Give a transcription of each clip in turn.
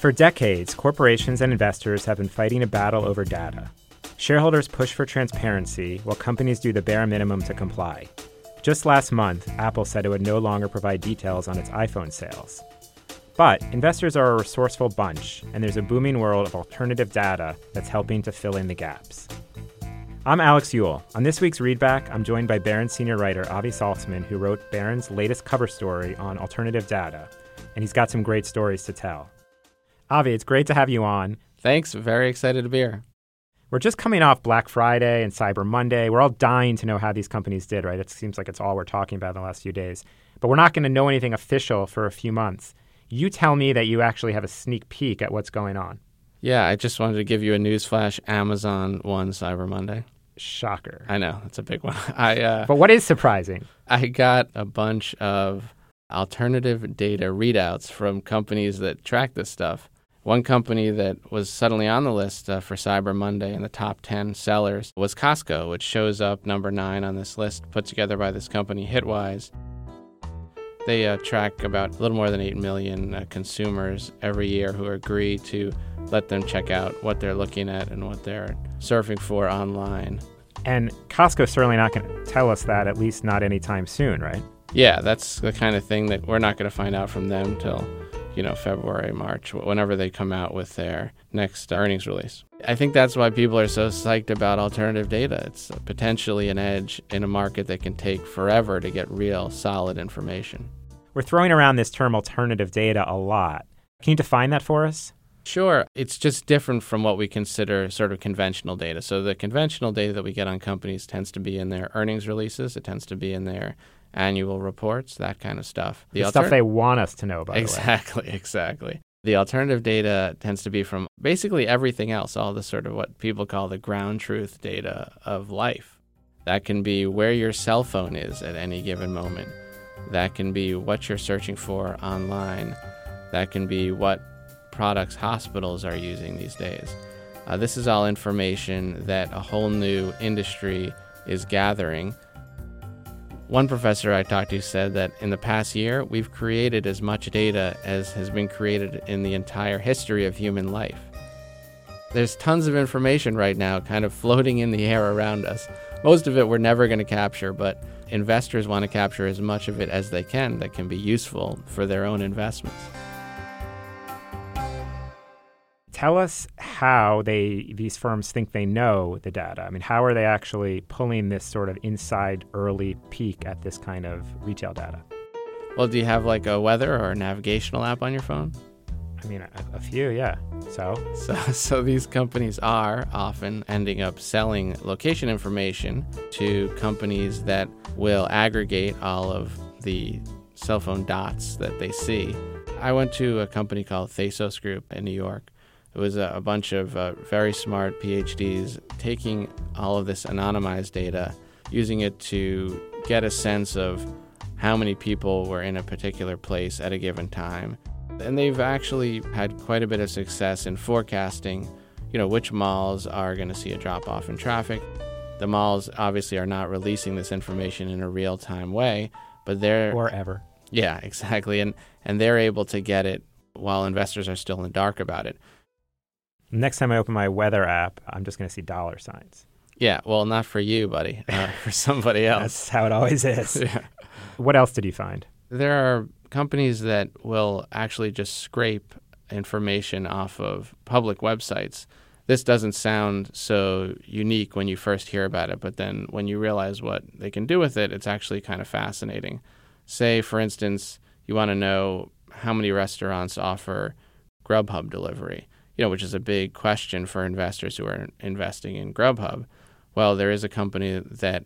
For decades, corporations and investors have been fighting a battle over data. Shareholders push for transparency while companies do the bare minimum to comply. Just last month, Apple said it would no longer provide details on its iPhone sales. But investors are a resourceful bunch, and there's a booming world of alternative data that's helping to fill in the gaps. I'm Alex Eule. On this week's Readback, I'm joined by Barron's senior writer Avi Salzman, who wrote Barron's latest cover story on alternative data, and he's got some great stories to tell. Avi, it's great to have you on. Thanks. Very excited to be here. We're just coming off Black Friday and Cyber Monday. We're all dying to know how these companies did, right? It seems like it's all we're talking about in the last few days. But we're not going to know anything official for a few months. You tell me that you actually have a sneak peek at what's going on. Yeah, I just wanted to give you a newsflash. Amazon won Cyber Monday. Shocker. I know it's a big one. I uh, but what is surprising? I got a bunch of alternative data readouts from companies that track this stuff. One company that was suddenly on the list uh, for Cyber Monday in the top 10 sellers was Costco, which shows up number nine on this list put together by this company, Hitwise. They uh, track about a little more than 8 million uh, consumers every year who agree to let them check out what they're looking at and what they're surfing for online. And Costco's certainly not going to tell us that, at least not anytime soon, right? Yeah, that's the kind of thing that we're not going to find out from them till you know, February, March, whenever they come out with their next earnings release. I think that's why people are so psyched about alternative data. It's potentially an edge in a market that can take forever to get real, solid information. We're throwing around this term alternative data a lot. Can you define that for us? Sure. It's just different from what we consider sort of conventional data. So, the conventional data that we get on companies tends to be in their earnings releases, it tends to be in their annual reports, that kind of stuff. The, the alter- stuff they want us to know, by exactly, exactly. The alternative data tends to be from basically everything else, all the sort of what people call the ground truth data of life. That can be where your cell phone is at any given moment. That can be what you're searching for online. That can be what products hospitals are using these days. Uh, this is all information that a whole new industry is gathering one professor I talked to said that in the past year, we've created as much data as has been created in the entire history of human life. There's tons of information right now kind of floating in the air around us. Most of it we're never going to capture, but investors want to capture as much of it as they can that can be useful for their own investments tell us how they these firms think they know the data. I mean, how are they actually pulling this sort of inside early peek at this kind of retail data? Well, do you have like a weather or a navigational app on your phone? I mean, a, a few, yeah. So? so, so these companies are often ending up selling location information to companies that will aggregate all of the cell phone dots that they see. I went to a company called Thasos Group in New York it was a, a bunch of uh, very smart PhDs taking all of this anonymized data, using it to get a sense of how many people were in a particular place at a given time. And they've actually had quite a bit of success in forecasting, you know, which malls are going to see a drop off in traffic. The malls obviously are not releasing this information in a real-time way, but they're or ever. Yeah, exactly. And and they're able to get it while investors are still in the dark about it. Next time I open my weather app, I'm just going to see dollar signs. Yeah, well, not for you, buddy. Uh, for somebody else. That's how it always is. yeah. What else did you find? There are companies that will actually just scrape information off of public websites. This doesn't sound so unique when you first hear about it, but then when you realize what they can do with it, it's actually kind of fascinating. Say, for instance, you want to know how many restaurants offer Grubhub delivery you know, which is a big question for investors who are investing in Grubhub. Well, there is a company that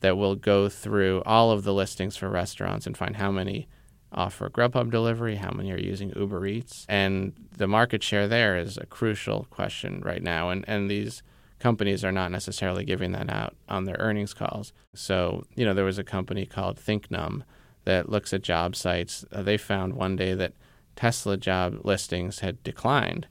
that will go through all of the listings for restaurants and find how many offer Grubhub delivery, how many are using Uber Eats, and the market share there is a crucial question right now. And and these companies are not necessarily giving that out on their earnings calls. So you know, there was a company called ThinkNum that looks at job sites. Uh, they found one day that Tesla job listings had declined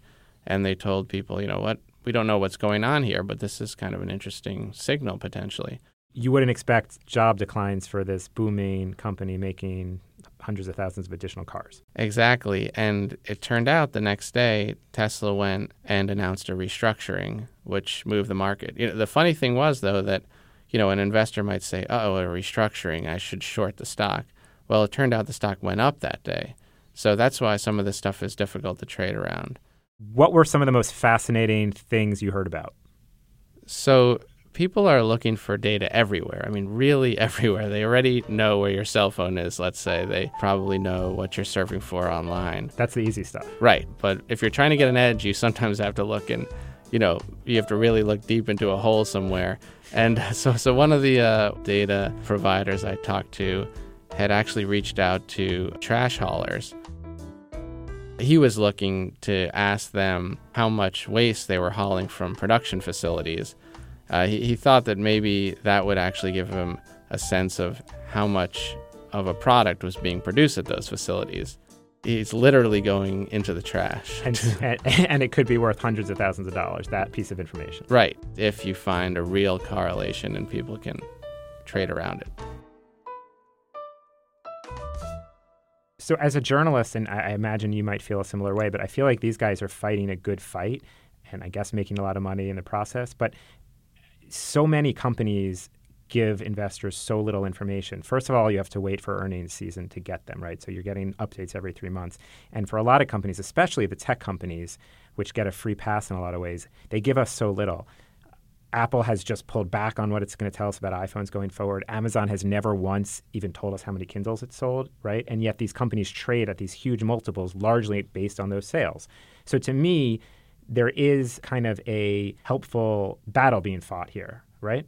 and they told people, you know what, we don't know what's going on here, but this is kind of an interesting signal potentially. You wouldn't expect job declines for this booming company making hundreds of thousands of additional cars. Exactly. And it turned out the next day, Tesla went and announced a restructuring, which moved the market. You know, the funny thing was, though, that you know, an investor might say, oh, a restructuring, I should short the stock. Well, it turned out the stock went up that day. So that's why some of this stuff is difficult to trade around. What were some of the most fascinating things you heard about? So people are looking for data everywhere. I mean, really everywhere. They already know where your cell phone is, let's say. They probably know what you're surfing for online. That's the easy stuff. Right. But if you're trying to get an edge, you sometimes have to look and you know, you have to really look deep into a hole somewhere. And so, so one of the uh, data providers I talked to had actually reached out to trash haulers. He was looking to ask them how much waste they were hauling from production facilities. Uh, he, he thought that maybe that would actually give him a sense of how much of a product was being produced at those facilities he's literally going into the trash. And, and, and, it could be worth hundreds of thousands of dollars, that piece of information. Right, if you find a real correlation and people can trade around it. So, as a journalist, and I imagine you might feel a similar way, but I feel like these guys are fighting a good fight and I guess making a lot of money in the process. But so many companies give investors so little information. First of all, you have to wait for earnings season to get them, right? So you're getting updates every three months. And for a lot of companies, especially the tech companies, which get a free pass in a lot of ways, they give us so little. Apple has just pulled back on what it's going to tell us about iPhones going forward. Amazon has never once even told us how many Kindles it sold, right? And yet these companies trade at these huge multiples largely based on those sales. So to me, there is kind of a helpful battle being fought here, right?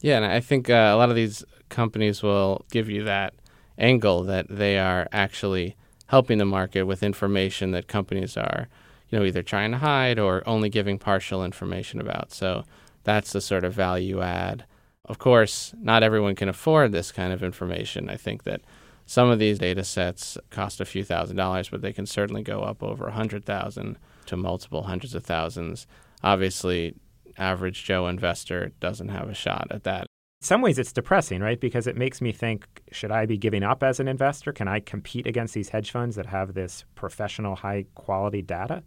Yeah, and I think uh, a lot of these companies will give you that angle that they are actually helping the market with information that companies are, you know, either trying to hide or only giving partial information about. So that's the sort of value add. Of course, not everyone can afford this kind of information. I think that some of these data sets cost a few thousand dollars, but they can certainly go up over a hundred thousand to multiple hundreds of thousands. Obviously, average Joe investor doesn't have a shot at that. In some ways, it's depressing, right? Because it makes me think should I be giving up as an investor? Can I compete against these hedge funds that have this professional, high quality data?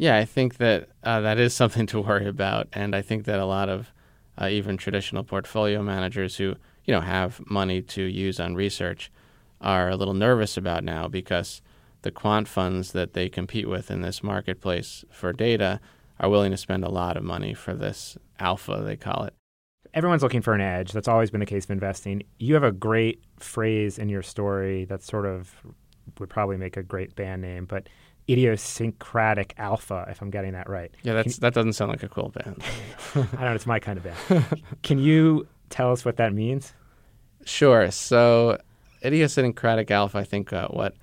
Yeah, I think that uh, that is something to worry about. And I think that a lot of uh, even traditional portfolio managers who you know have money to use on research are a little nervous about now because the quant funds that they compete with in this marketplace for data are willing to spend a lot of money for this alpha, they call it. Everyone's looking for an edge. That's always been the case of investing. You have a great phrase in your story that sort of would probably make a great band name, but idiosyncratic alpha, if I'm getting that right. Yeah, that's Can, that doesn't sound like a cool band. I don't know, it's my kind of band. Can you tell us what that means? Sure. So, idiosyncratic alpha, I think uh, what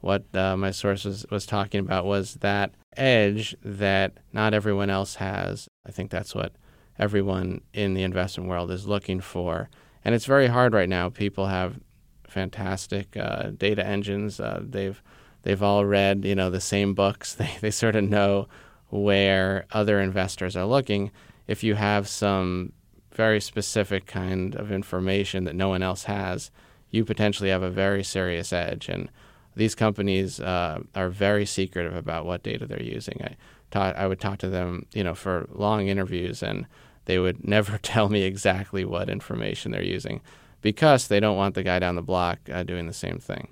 what uh, my source was, was talking about was that edge that not everyone else has. I think that's what everyone in the investment world is looking for. And it's very hard right now. People have fantastic uh, data engines. Uh, they've they've all read you know the same books. They they sort of know where other investors are looking. If you have some very specific kind of information that no one else has, you potentially have a very serious edge. And these companies uh, are very secretive about what data they're using. I taught, I would talk to them, you know, for long interviews, and they would never tell me exactly what information they're using because they don't want the guy down the block uh, doing the same thing.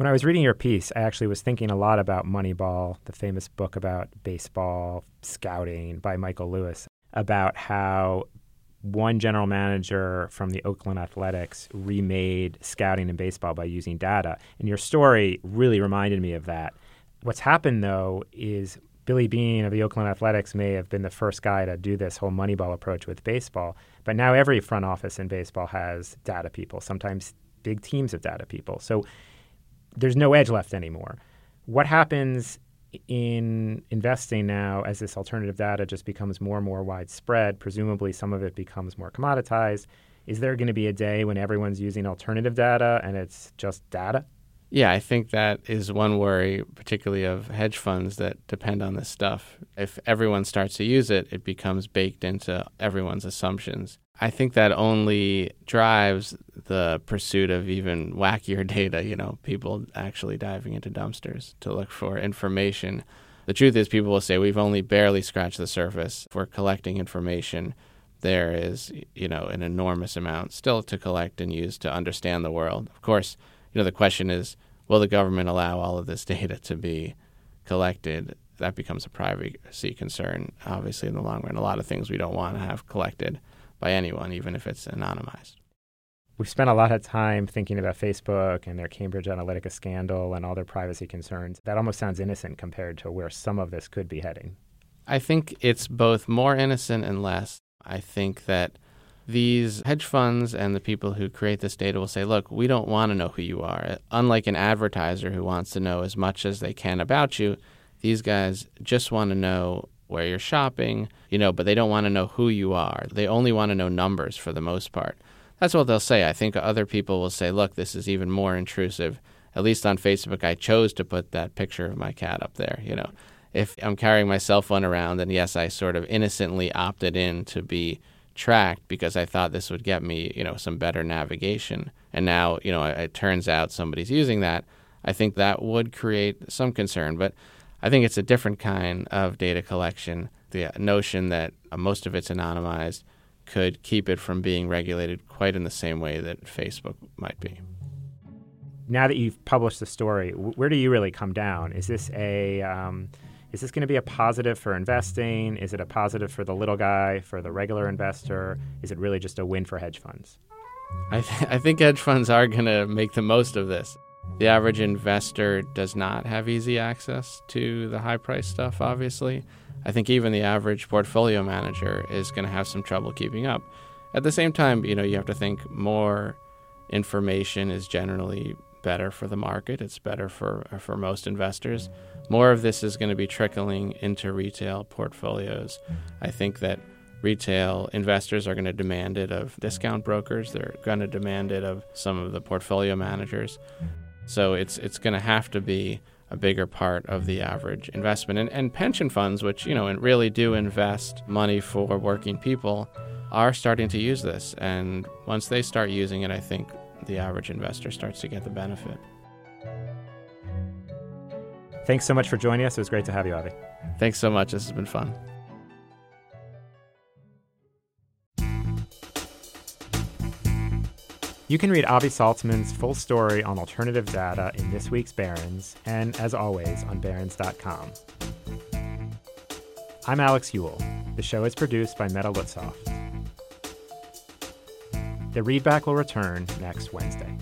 When I was reading your piece, I actually was thinking a lot about Moneyball, the famous book about baseball scouting by Michael Lewis, about how one general manager from the Oakland Athletics remade scouting in baseball by using data. And your story really reminded me of that. What's happened, though, is Billy Beane of the Oakland Athletics may have been the first guy to do this whole Moneyball approach with baseball. But now every front office in baseball has data people, sometimes big teams of data people. So there's no edge left anymore. What happens in investing now as this alternative data just becomes more and more widespread, presumably some of it becomes more commoditized. Is there going to be a day when everyone's using alternative data and it's just data? Yeah, I think that is one worry, particularly of hedge funds that depend on this stuff. If everyone starts to use it, it becomes baked into everyone's assumptions. I think that only drives the pursuit of even wackier data, you know, people actually diving into dumpsters to look for information. The truth is, people will say we've only barely scratched the surface. If we're collecting information, there is, you know, an enormous amount still to collect and use to understand the world. Of course, you know, the question is, will the government allow all of this data to be collected? That becomes a privacy concern, obviously, in the long run. A lot of things we don't want to have collected by anyone, even if it's anonymized. We've spent a lot of time thinking about Facebook and their Cambridge Analytica scandal and all their privacy concerns. That almost sounds innocent compared to where some of this could be heading. I think it's both more innocent and less. I think that these hedge funds and the people who create this data will say, look, we don't want to know who you are. Unlike an advertiser who wants to know as much as they can about you, these guys just want to know where you're shopping, you know, but they don't want to know who you are. They only want to know numbers for the most part. That's what they'll say. I think other people will say, look, this is even more intrusive. At least on Facebook, I chose to put that picture of my cat up there, you know. If I'm carrying my cell phone around, then yes, I sort of innocently opted in to be tracked because I thought this would get me, you know, some better navigation. And now, you know, it, turns out somebody's using that. I think that would create some concern. But I think it's a different kind of data collection. The notion that most of it's anonymized could keep it from being regulated quite in the same way that Facebook might be. Now that you've published the story, where do you really come down? Is this a um, is this going to be a positive for investing? Is it a positive for the little guy, for the regular investor? Is it really just a win for hedge funds? I, th- I think hedge funds are going to make the most of this. The average investor does not have easy access to the high price stuff, obviously. I think even the average portfolio manager is going to have some trouble keeping up. At the same time, you know, you have to think more information is generally better for the market. It's better for for most investors. More of this is going to be trickling into retail portfolios. I think that retail investors are going to demand it of discount brokers. They're going to demand it of some of the portfolio managers. So it's it's going to have to be a bigger part of the average investment. And, and pension funds, which you know really do invest money for working people, are starting to use this. And once they start using it, I think the average investor starts to get the benefit. Thanks so much for joining us. It was great to have you, Avi. Thanks so much. This has been fun. You can read Avi Salzman's full story on alternative data in this week's Barron's, and as always, on Barron's.com. I'm Alex Eule. The show is produced by Mette Lützhøft. The readback will return next Wednesday.